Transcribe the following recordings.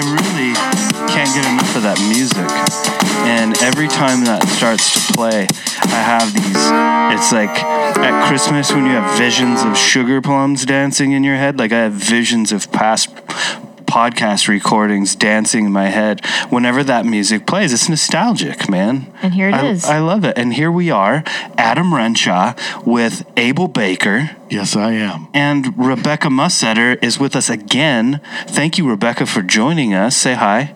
I really can't get enough of that music. And every time that starts to play, I have these. It's like at Christmas when you have visions of sugar plums dancing in your head. Like I have visions of past podcast recordings dancing in my head whenever that music plays. It's nostalgic, man. And here it I, is. I love it. And here we are, Adam Renshaw with Abel Baker. Yes, I am. And Rebecca Mussetter is with us again. Thank you, Rebecca, for joining us. Say hi,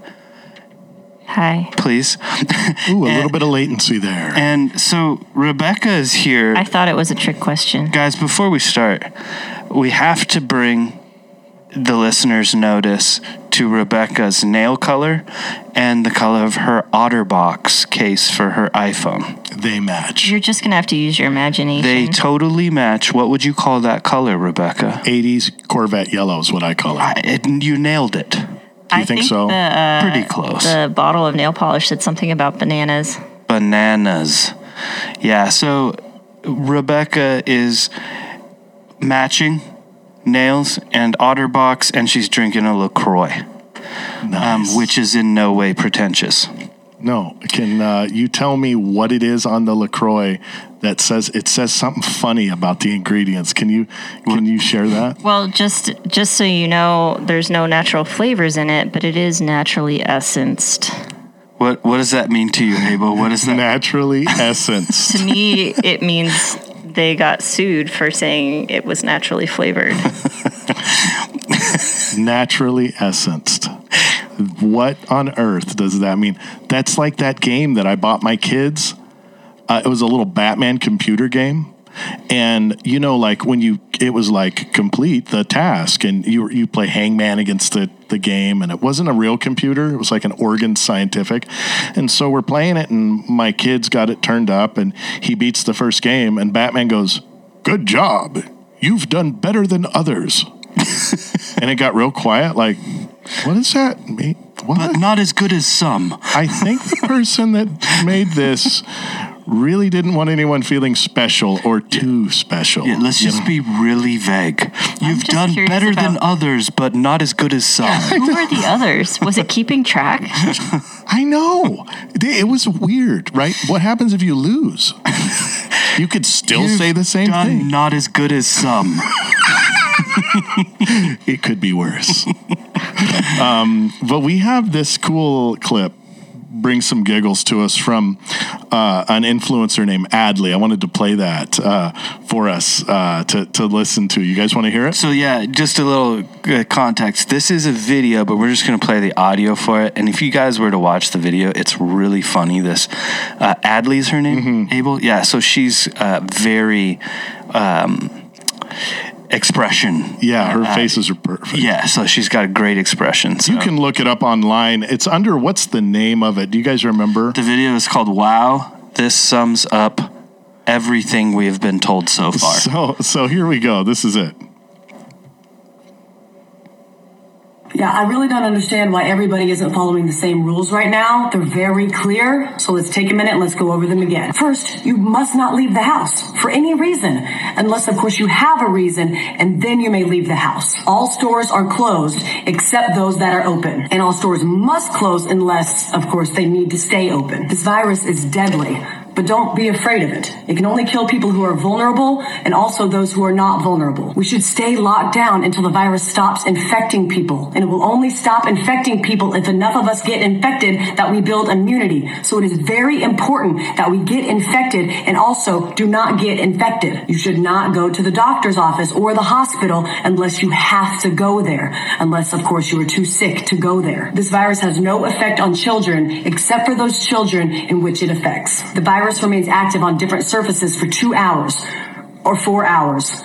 Hi. please. Ooh, a little bit of latency there. And so Rebecca is here. I thought it was a trick question. Guys, before we start, we have to bring the listeners' notice to Rebecca's nail color and the color of her OtterBox case for her iPhone. They match. You're just gonna have to use your imagination. They totally match. What would you call that color, Rebecca? 80s Corvette yellow is what I call it. I, it you nailed it. Do you I think, so? The, uh, Pretty close. the bottle of nail polish said something about bananas. bananas. Yeah, so Rebecca is matching nails and OtterBox, and she's drinking a LaCroix, um, which is in no way pretentious. no, can uh, you tell me what it is on the LaCroix that says it says something funny about the ingredients? Can you can you share that? Well, just just so you know, there's no natural flavors in it, but it is naturally essenced. What what does that mean to you, Abel? What is that? Naturally essence. To me, it means they got sued for saying it was naturally flavored. naturally essenced. What on earth does that mean? That's like that game that I bought my kids. Uh, it was a little Batman computer game. And you know, like when you, it was like complete the task, and you you play Hangman against the the game, and it wasn't a real computer; it was like an Oregon Scientific. And so we're playing it, and my kids got it turned up, and he beats the first game, and Batman goes, "Good job, you've done better than others." and it got real quiet. Like, what does that mean? What? But not as good as some. I think the person that made this really didn't want anyone feeling special or too special. Yeah, let's just be really vague. You've done curious better than others, but not as good as some. Who were the others? Was it keeping track? I know. It was weird, right? What happens if you lose? You could still You've say the same done thing. Not as good as some. It could be worse. um, but we have this cool clip. Bring some giggles to us from uh, an influencer named Adley. I wanted to play that uh, for us uh, to, to listen to. You guys want to hear it? So yeah, just a little uh, context. This is a video, but we're just going to play the audio for it. And if you guys were to watch the video, it's really funny. This uh, Adley's her name, Abel. Yeah, so she's uh, very um, expression. Yeah, her Uh, faces are perfect. Yeah, so she's got a great expression. So. You can look it up online. It's under what's the name of it? Do you guys remember? The video is called "Wow." This sums up everything we have been told so far. So so here we go. This is it. Yeah, I really don't understand why everybody isn't following the same rules right now. They're very clear. So let's take a minute let's go over them again. First, you must not leave the house for any reason, unless of course you have a reason, and then you may leave the house. All stores are closed except those that are open. And all stores must close unless, of course, they need to stay open. This virus is deadly. But don't be afraid of it. It can only kill people who are vulnerable and also those who are not vulnerable. We should stay locked down until the virus stops infecting people. And it will only stop infecting people if enough of us get infected that we build immunity. So it is very important that we get infected and also do not get infected. You should not go to the doctor's office or the hospital unless you have to go there. Unless, of course, you are too sick to go there. This virus has no effect on children except for those children in which it affects. The virus remains active on different surfaces for two hours or four hours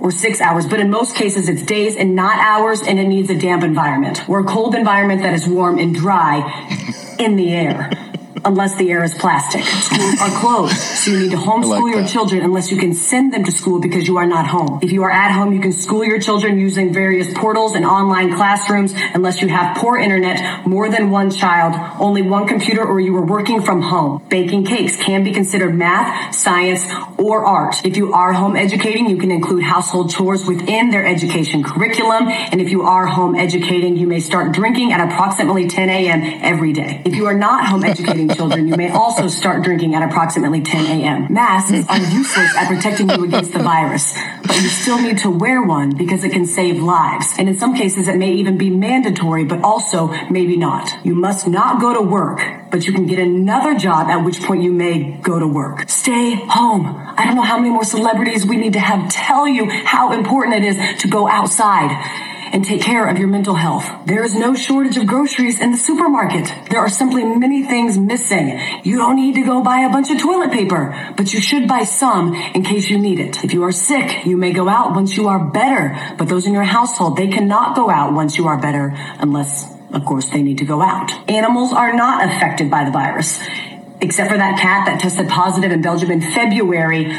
or six hours, but in most cases it's days and not hours, and it needs a damp environment or a cold environment that is warm and dry in the air. Unless the air is plastic. Schools are closed, so you need to homeschool like your that. children unless you can send them to school because you are not home. If you are at home, you can school your children using various portals and online classrooms unless you have poor internet, more than one child, only one computer, or you are working from home. Baking cakes can be considered math, science, or art. If you are home educating, you can include household chores within their education curriculum. And if you are home educating, you may start drinking at approximately 10 a.m. every day. If you are not home educating children, you may also start drinking at approximately 10 a.m. Masks are useless at protecting you against the virus, but you still need to wear one because it can save lives. And in some cases, it may even be mandatory, but also maybe not. You must not go to work, but you can get another job at which point you may go to work. Stay home. I don't know how many more celebrities we need to have tell you how important it is to go outside and take care of your mental health. There is no shortage of groceries in the supermarket. There are simply many things missing. You don't need to go buy a bunch of toilet paper, but you should buy some in case you need it. If you are sick, you may go out once you are better, but those in your household, they cannot go out once you are better unless, of course, they need to go out. Animals are not affected by the virus. Except for that cat that tested positive in Belgium in February,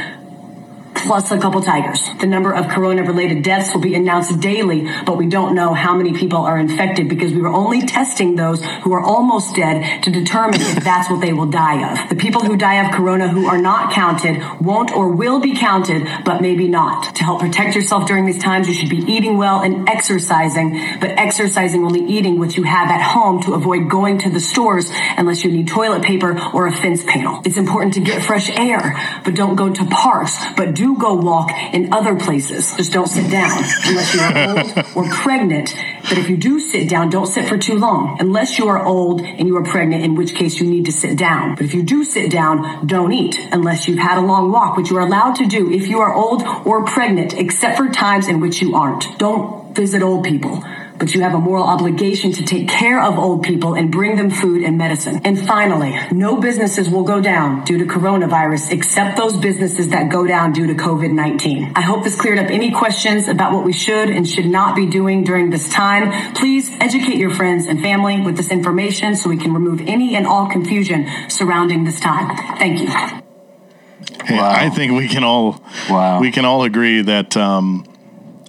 plus a couple tigers. The number of corona related deaths will be announced daily, but we don't know how many people are infected because we were only testing those who are almost dead to determine if that's what they will die of. The people who die of corona who are not counted won't or will be counted, but maybe not. To help protect yourself during these times, you should be eating well and exercising, but exercising only eating what you have at home to avoid going to the stores unless you need toilet paper or a fence panel. It's important to get fresh air, but don't go to parks, but do go walk in other places. Just don't sit down unless you are old or pregnant. But if you do sit down, don't sit for too long. Unless you are old and you are pregnant, in which case you need to sit down. But if you do sit down, don't eat unless you've had a long walk, which you are allowed to do if you are old or pregnant, except for times in which you aren't. Don't visit old people but you have a moral obligation to take care of old people and bring them food and medicine. And finally, no businesses will go down due to coronavirus except those businesses that go down due to COVID-19. I hope this cleared up any questions about what we should and should not be doing during this time. Please educate your friends and family with this information so we can remove any and all confusion surrounding this time. Thank you. Hey, Wow. I think we can all Wow. we can all agree that um,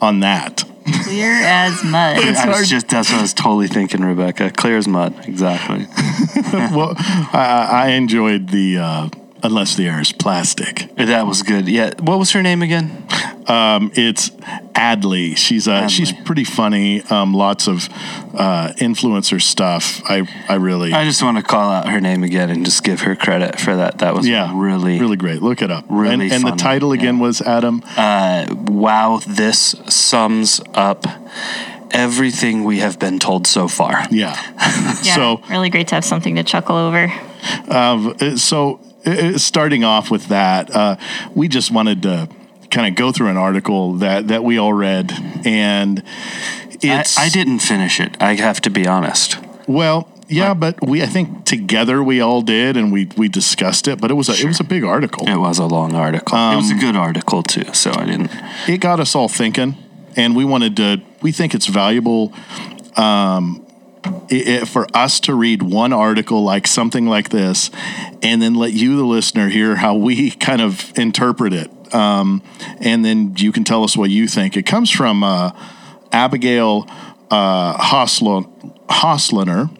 on that. Clear as mud. I was just that's what I was totally thinking, Rebecca. Clear as mud. Exactly. well, I, I enjoyed the uh, unless the air is plastic. That was good. Yeah. What was her name again? Um, it's Adley. She's uh, she's pretty funny. Um, lots of uh, influencer stuff. I I really I just want to call out her name again and just give her credit for that. That was yeah really really great. Look it up. really and, and the title again yeah. was Adam. uh, wow. This sums up everything we have been told so far. Yeah. Yeah, So really great to have something to chuckle over. Uh, so starting off with that, uh, we just wanted to kind of go through an article that that we all read, and it's I didn't finish it. I have to be honest. well. Yeah, but we I think together we all did, and we we discussed it. But it was a it was a big article. It was a long article. it was a good article too. So I didn't. it got us all thinking, and we wanted to. We think it's valuable um, i i for us to read one article like something like this, and then let you, the listener, hear how we kind of interpret it, um, and then you can tell us what you think. It comes from uh, Abigail uh, Hauslohner,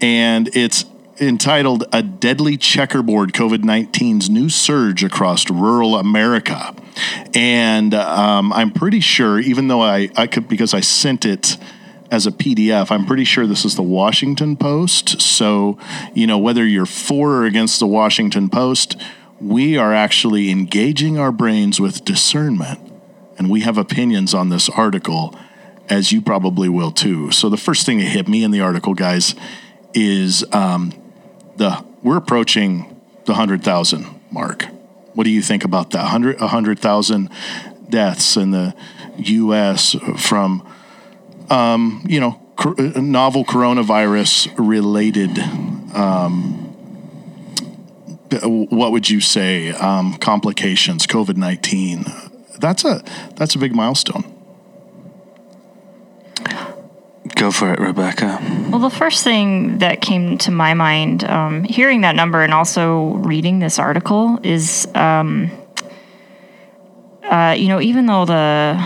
and it's entitled A Deadly Checkerboard COVID 19's New Surge Across Rural America. And um, I'm pretty sure, even though I, I could, because I sent it as a PDF, I'm pretty sure this is the Washington Post. So, you know, whether you're for or against the Washington Post, we are actually engaging our brains with discernment. And we have opinions on this article, as you probably will too. So, the first thing that hit me in the article, guys, is um, the we're approaching the hundred thousand mark. What do you think about that? Hundred a hundred thousand deaths in the U.S. from um, you know cor- novel coronavirus related. Um, what would you say? Um, complications, COVID nineteen. That's a that's a big milestone. Go for it, Rebecca. Well, the first thing that came to my mind, um, hearing that number and also reading this article, is um, uh, you know, even though the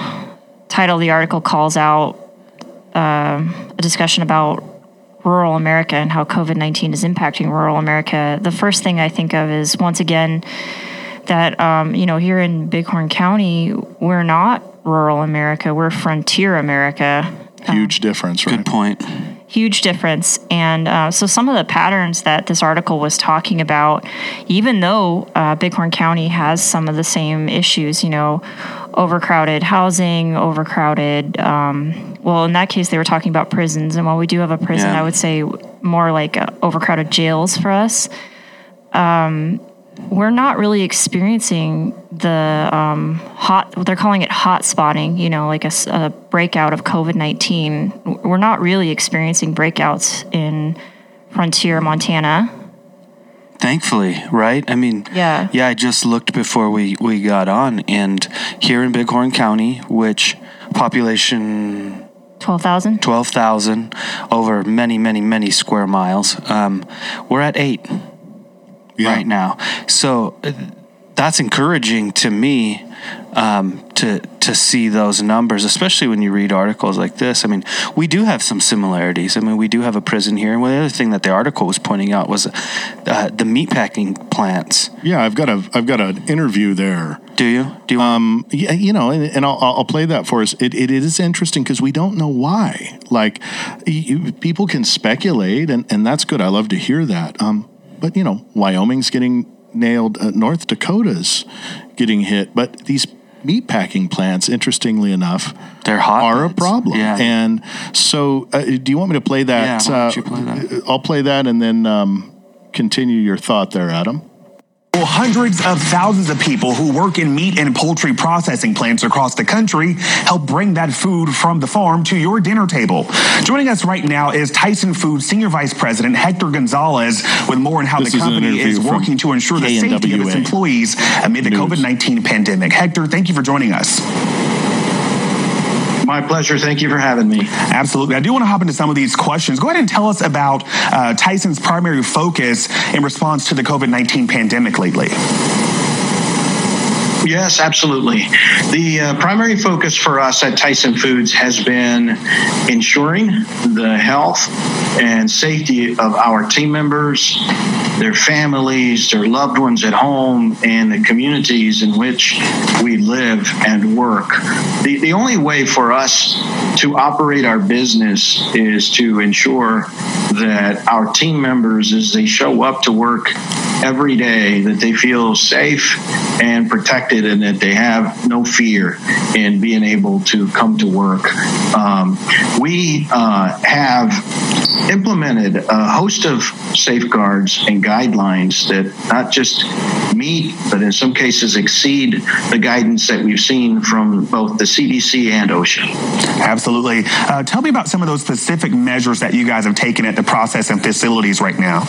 title of the article calls out um, a discussion about rural America and how COVID 19 is impacting rural America, the first thing I think of is once again that, um, you know, here in Bighorn County, we're not rural America, we're frontier America. Huge difference, right? Good point. huge difference. And uh, so, some of the patterns that this article was talking about, even though uh, Bighorn County has some of the same issues, you know, overcrowded housing, overcrowded. Um, well, in that case, they were talking about prisons. And while we do have a prison, Yeah. I would say more like uh, overcrowded jails for us. Um, we're not really experiencing the um, hot they're calling it hot spotting you know like a breakout of covid-19 we're not really experiencing breakouts in frontier montana Thankfully, right? I mean, Yeah. yeah. I just looked before we we got on, and here in Bighorn County, which population 12000 twelve thousand over many, many, many square miles, um, we're at eight Yeah. right now. So uh, that's encouraging to me um, to to see those numbers, especially when you read articles like this. I mean, we do have some similarities. I mean, we do have a prison here, and the other thing that the article was pointing out was uh, the meatpacking plants. Yeah, I've got a I've got an interview there. Do you? Do you? Um, yeah, you know, and, and I'll, I'll play that for us. It, it is interesting because we don't know why. Like, you, people can speculate, and, and that's good. I love to hear that. Um, but you know, Wyoming's getting nailed. Uh, North Dakota's getting hit. But these meatpacking plants, interestingly enough, They're hot. are a problem. Yeah. And so, uh, do you want me to play that? Yeah, why don't you uh, play that? I'll play that, and then um, continue your thought there, Adam. Well, hundreds of thousands of people who work in meat and poultry processing plants across the country help bring that food from the farm to your dinner table. Joining us right now is Tyson Foods Senior Vice President Hector Gonzalez with more on how This the company interview is working to ensure the safety of its employees amid the COVID 19 pandemic. Hector, thank you for joining us. My pleasure. Thank you for having me. Absolutely. I do want to hop into some of these questions. Go ahead and tell us about uh, Tyson's primary focus in response to the COVID 19 pandemic lately. Yes, absolutely. The uh, primary focus for us at Tyson Foods has been ensuring the health and safety of our team members, their families, their loved ones at home, and the communities in which we live and work. The, the only way for us to operate our business is to ensure that our team members, as they show up to work every day, that they feel safe and protected and that they have no fear in being able to come to work. Um, we uh, have implemented a host of safeguards and guidelines that not just meet, but in some cases exceed the guidance that we've seen from both the CDC and OSHA. Absolutely. Uh, tell me about some of those specific measures that you guys have taken at the processing facilities right now.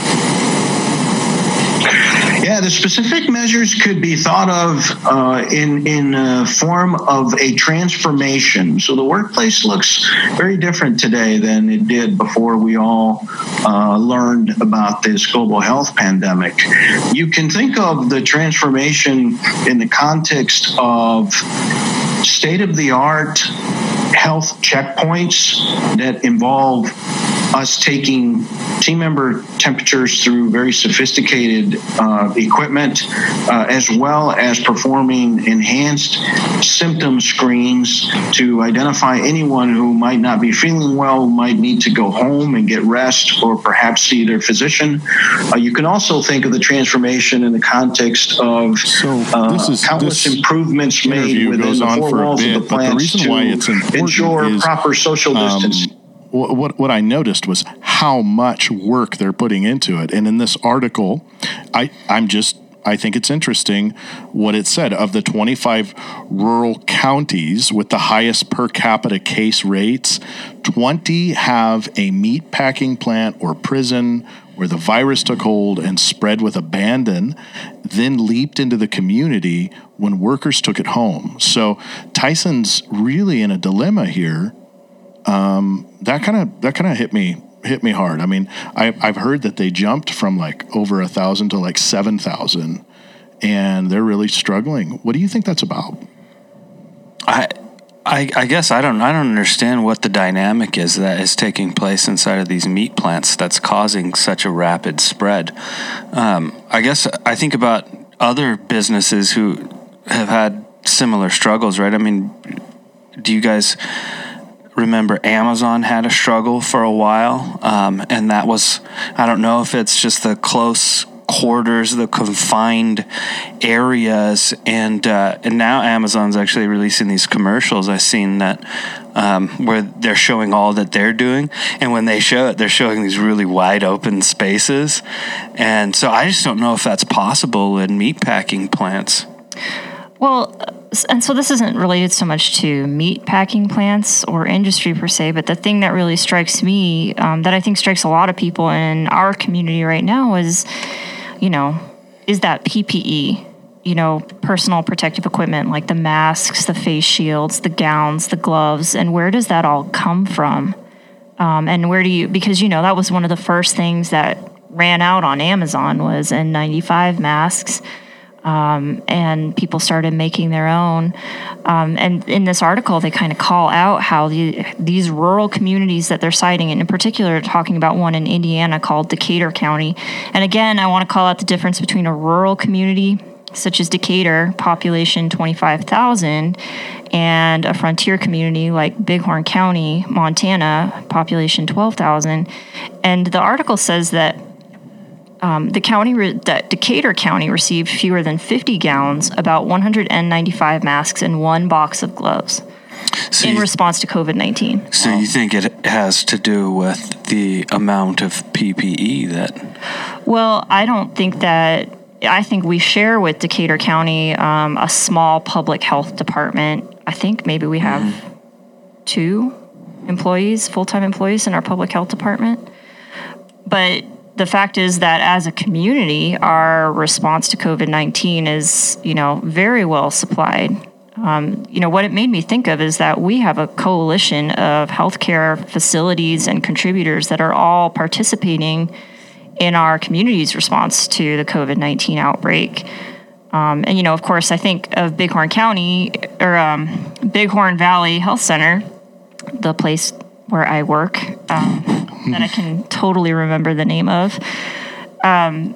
Yeah, the specific measures could be thought of uh, in in uh, form of a transformation. So the workplace looks very different today than it did before we all uh, learned about this global health pandemic. You can think of the transformation in the context of state of the art health checkpoints that involve us taking team member temperatures through very sophisticated uh, equipment, uh, as well as performing enhanced symptom screens to identify anyone who might not be feeling well, might need to go home and get rest, or perhaps see their physician. Uh, you can also think of the transformation in the context of So uh, this is- countless this improvements made within the four walls of the but the reason why it's ensure is, proper social um, distancing. what, what what I noticed was how much work they're putting into it, and in this article, I I'm just I think it's interesting what it said of the 25 rural counties with the highest per capita case rates, 20 have a meat packing plant or prison where the virus took hold and spread with abandon, then leaped into the community when workers took it home. So Tyson's really in a dilemma here um, that kind of that kind of hit me hit me hard. I mean, I, I've heard that they jumped from like over a thousand to like seven thousand, and they're really struggling. What do you think that's about? I, I, I guess I don't I don't understand what the dynamic is that is taking place inside of these meat plants that's causing such a rapid spread. Um, I guess I think about other businesses who have had similar struggles, right? I mean, do you guys remember Amazon had a struggle for a while, um, and that was I don't know if it's just the close quarters, the confined areas, and uh, and now Amazon's actually releasing these commercials. I've seen that um, where they're showing all that they're doing, and when they show it, they're showing these really wide open spaces, and so I just don't know if that's possible in meatpacking plants. Well, and so this isn't related so much to meat packing plants or industry per se, but the thing that really strikes me, um, that I think strikes a lot of people in our community right now, is, you know, is that PPE, you know, personal protective equipment like the masks, the face shields, the gowns, the gloves, and where does that all come from? Um, and where do you, because, you know, that was one of the first things that ran out on Amazon was N95 masks um, and people started making their own. Um, and in this article, they kind of call out how the, these rural communities that they're citing, and in particular, talking about one in Indiana called Decatur County. And again, I want to call out the difference between a rural community such as Decatur, population 25,000, and a frontier community like Bighorn County, Montana, population 12,000. And the article says that um, the county, re- that Decatur County received fewer than 50 gowns, about 195 masks, and one box of gloves So in you- response to COVID 19. So you think it has to do with the amount of PPE that? Well, I don't think that. I think we share with Decatur County um, a small public health department. I think maybe we have two employees, full time employees in our public health department. But the fact is that as a community, our response to COVID 19 is, you know, very well supplied. Um, you know, what it made me think of is that we have a coalition of healthcare facilities and contributors that are all participating in our community's response to the COVID 19 outbreak. Um, and, you know, of course, I think of Bighorn County or um, Bighorn Valley Health Center, the place where I work, um, that I can totally remember the name of. Um,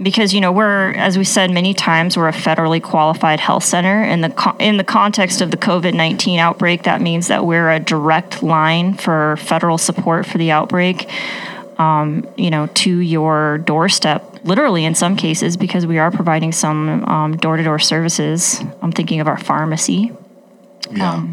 because you know we're, as we said many times, we're a federally qualified health center. In the co- in the context of the COVID nineteen outbreak, that means that we're a direct line for federal support for the outbreak um, you know, to your doorstep, literally in some cases, because we are providing some um, door-to-door services. I'm thinking of our pharmacy. Yeah.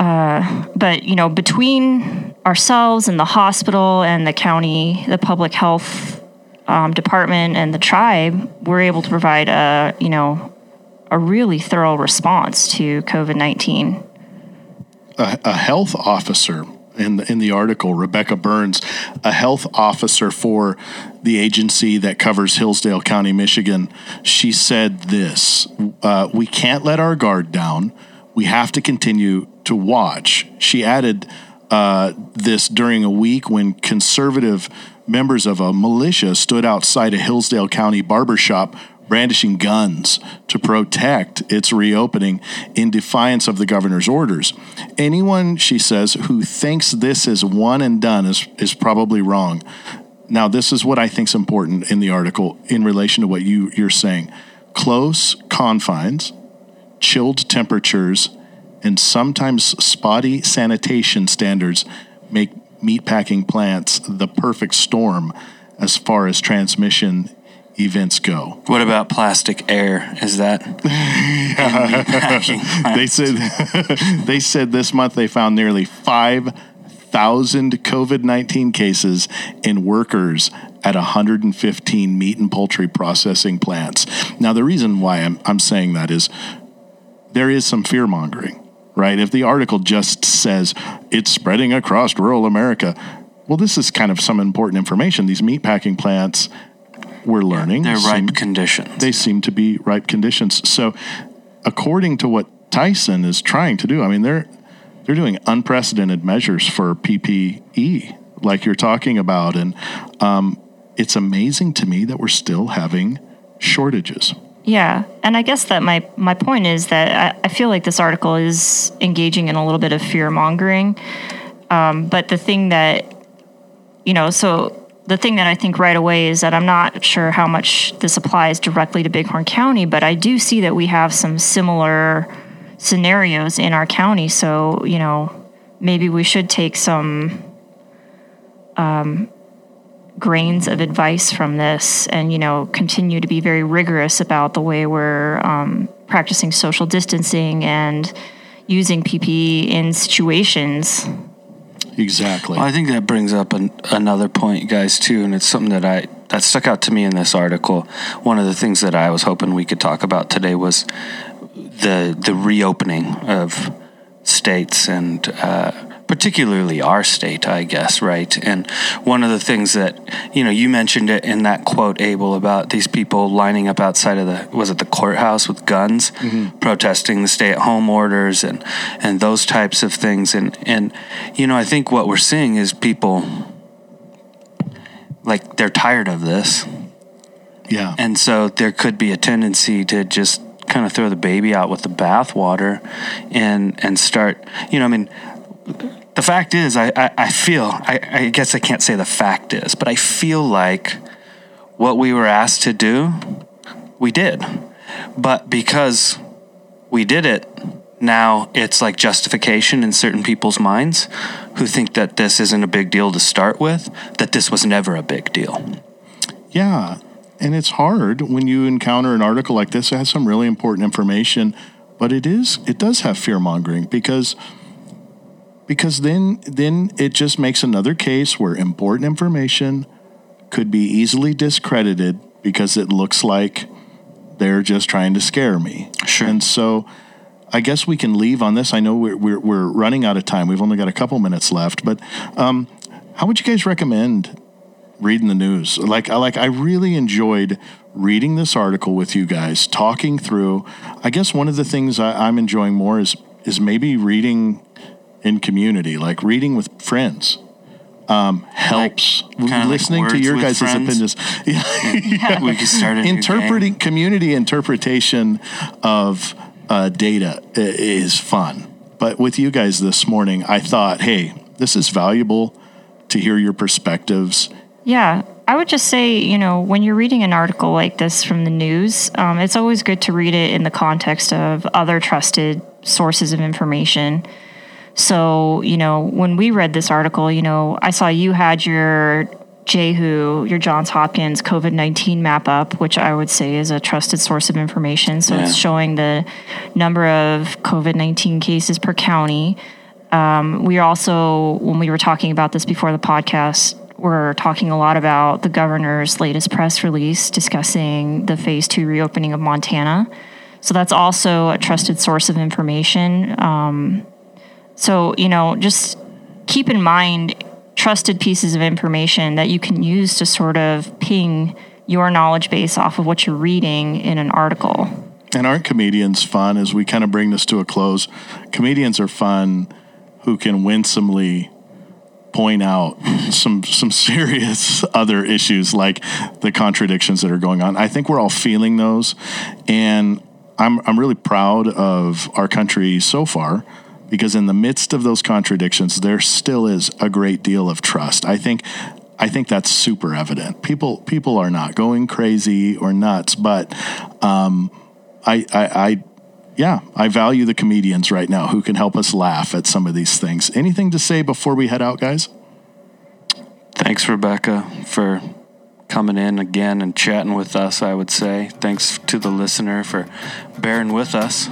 But, you know, between ourselves and the hospital and the county, the public health um, department and the tribe, we're able to provide a, you know, a really thorough response to COVID-19. a, a health officer in the, in the article, Rebecca Burns, a health officer for the agency that covers Hillsdale County, Michigan, she said this uh, We can't let our guard down. We have to continue to watch. She added uh, this during a week when conservative members of a militia stood outside a Hillsdale County barbershop brandishing guns to protect its reopening in defiance of the governor's orders. Anyone, she says, who thinks this is one and done is, is probably wrong. Now, this is what I think is important in the article in relation to what you, you're saying. Close confines, chilled temperatures, and sometimes spotty sanitation standards make meatpacking plants the perfect storm as far as transmission events go. What about plastic air? Is that? they said they said this month they found nearly five thousand COVID nineteen cases in workers at 115 meat and poultry processing plants. Now, the reason why I'm, I'm saying that is there is some fear mongering, right? If the article just says it's spreading across rural America, well, this is kind of some important information. These meat packing plants, we're learning, They're seem- ripe conditions. they seem to be ripe conditions. So, according to what Tyson is trying to do, I mean, they're they're they're doing unprecedented measures for PPE, like you're talking about, and um, it's amazing to me that we're still having shortages. Yeah, and I guess that my my point is that I, I feel like this article is engaging in a little bit of fear mongering. Um, but the thing that you know, so the thing that I think right away is that I'm not sure how much this applies directly to Bighorn County, but I do see that we have some similar scenarios in our county. So, you know, maybe we should take some um, grains of advice from this and, you know, continue to be very rigorous about the way we're um, practicing social distancing and using PPE in situations Exactly. Well, I think that brings up an, another point, guys, too, and it's something that I that stuck out to me in this article. One of the things that I was hoping we could talk about today was the the reopening of states and uh, particularly our state, I guess, right? And one of the things that you know, you mentioned it in that quote, Abel, about these people lining up outside of the was it the courthouse with guns, mm-hmm. protesting the stay-at-home orders and and those types of things. And and you know, I think what we're seeing is people like they're tired of this. Yeah. And so there could be a tendency to just kind of throw the baby out with the bathwater and and start you know i mean the fact is, I, I, I feel, I, I guess I can't say the fact is, but I feel like what we were asked to do, we did. But because we did it, now it's like justification in certain people's minds who think that this isn't a big deal to start with, that this was never a big deal. Yeah. And it's hard when you encounter an article like this. It has some really important information, but it is, it does have fear mongering because because then then it just makes another case where important information could be easily discredited because it looks like they're just trying to scare me. Sure. And so I guess we can leave on this. I know we're, we're, we're running out of time. We've only got a couple minutes left, but um, how would you guys recommend reading the news? Like, I like I really enjoyed reading this article with you guys, talking through. I guess one of the things I, I'm enjoying more is is maybe reading in community, like reading with friends. Um, helps like, listening like to your guys' friends. opinions. Yeah. yeah. We can start interpreting community interpretation of uh, data is fun. But with you guys this morning, I thought, hey, this is valuable to hear your perspectives. Yeah, I would just say, you know, when you're reading an article like this from the news, um, it's always good to read it in the context of other trusted sources of information. So, you know, when we read this article, you know, I saw you had your Jehu, your Johns Hopkins COVID 19 map up, which I would say is a trusted source of information. So yeah. it's showing the number of COVID 19 cases per county. Um, we also, when we were talking about this before the podcast, we're talking a lot about the governor's latest press release discussing the phase two reopening of Montana. So that's also a trusted source of information. Um, so, you know, just keep in mind trusted pieces of information that you can use to sort of ping your knowledge base off of what you're reading in an article. And aren't comedians fun as we kind of bring this to a close? Comedians are fun who can winsomely point out some some serious other issues like the contradictions that are going on. I think we're all feeling those and I'm I'm really proud of our country so far because in the midst of those contradictions, there still is a great deal of trust. I think I think that's super evident. People people are not going crazy or nuts, but um, I, I, I yeah, I value the comedians right now who can help us laugh at some of these things. Anything to say before we head out, guys? Thanks, Rebecca, for coming in again and chatting with us. I would say thanks to the listener for bearing with us.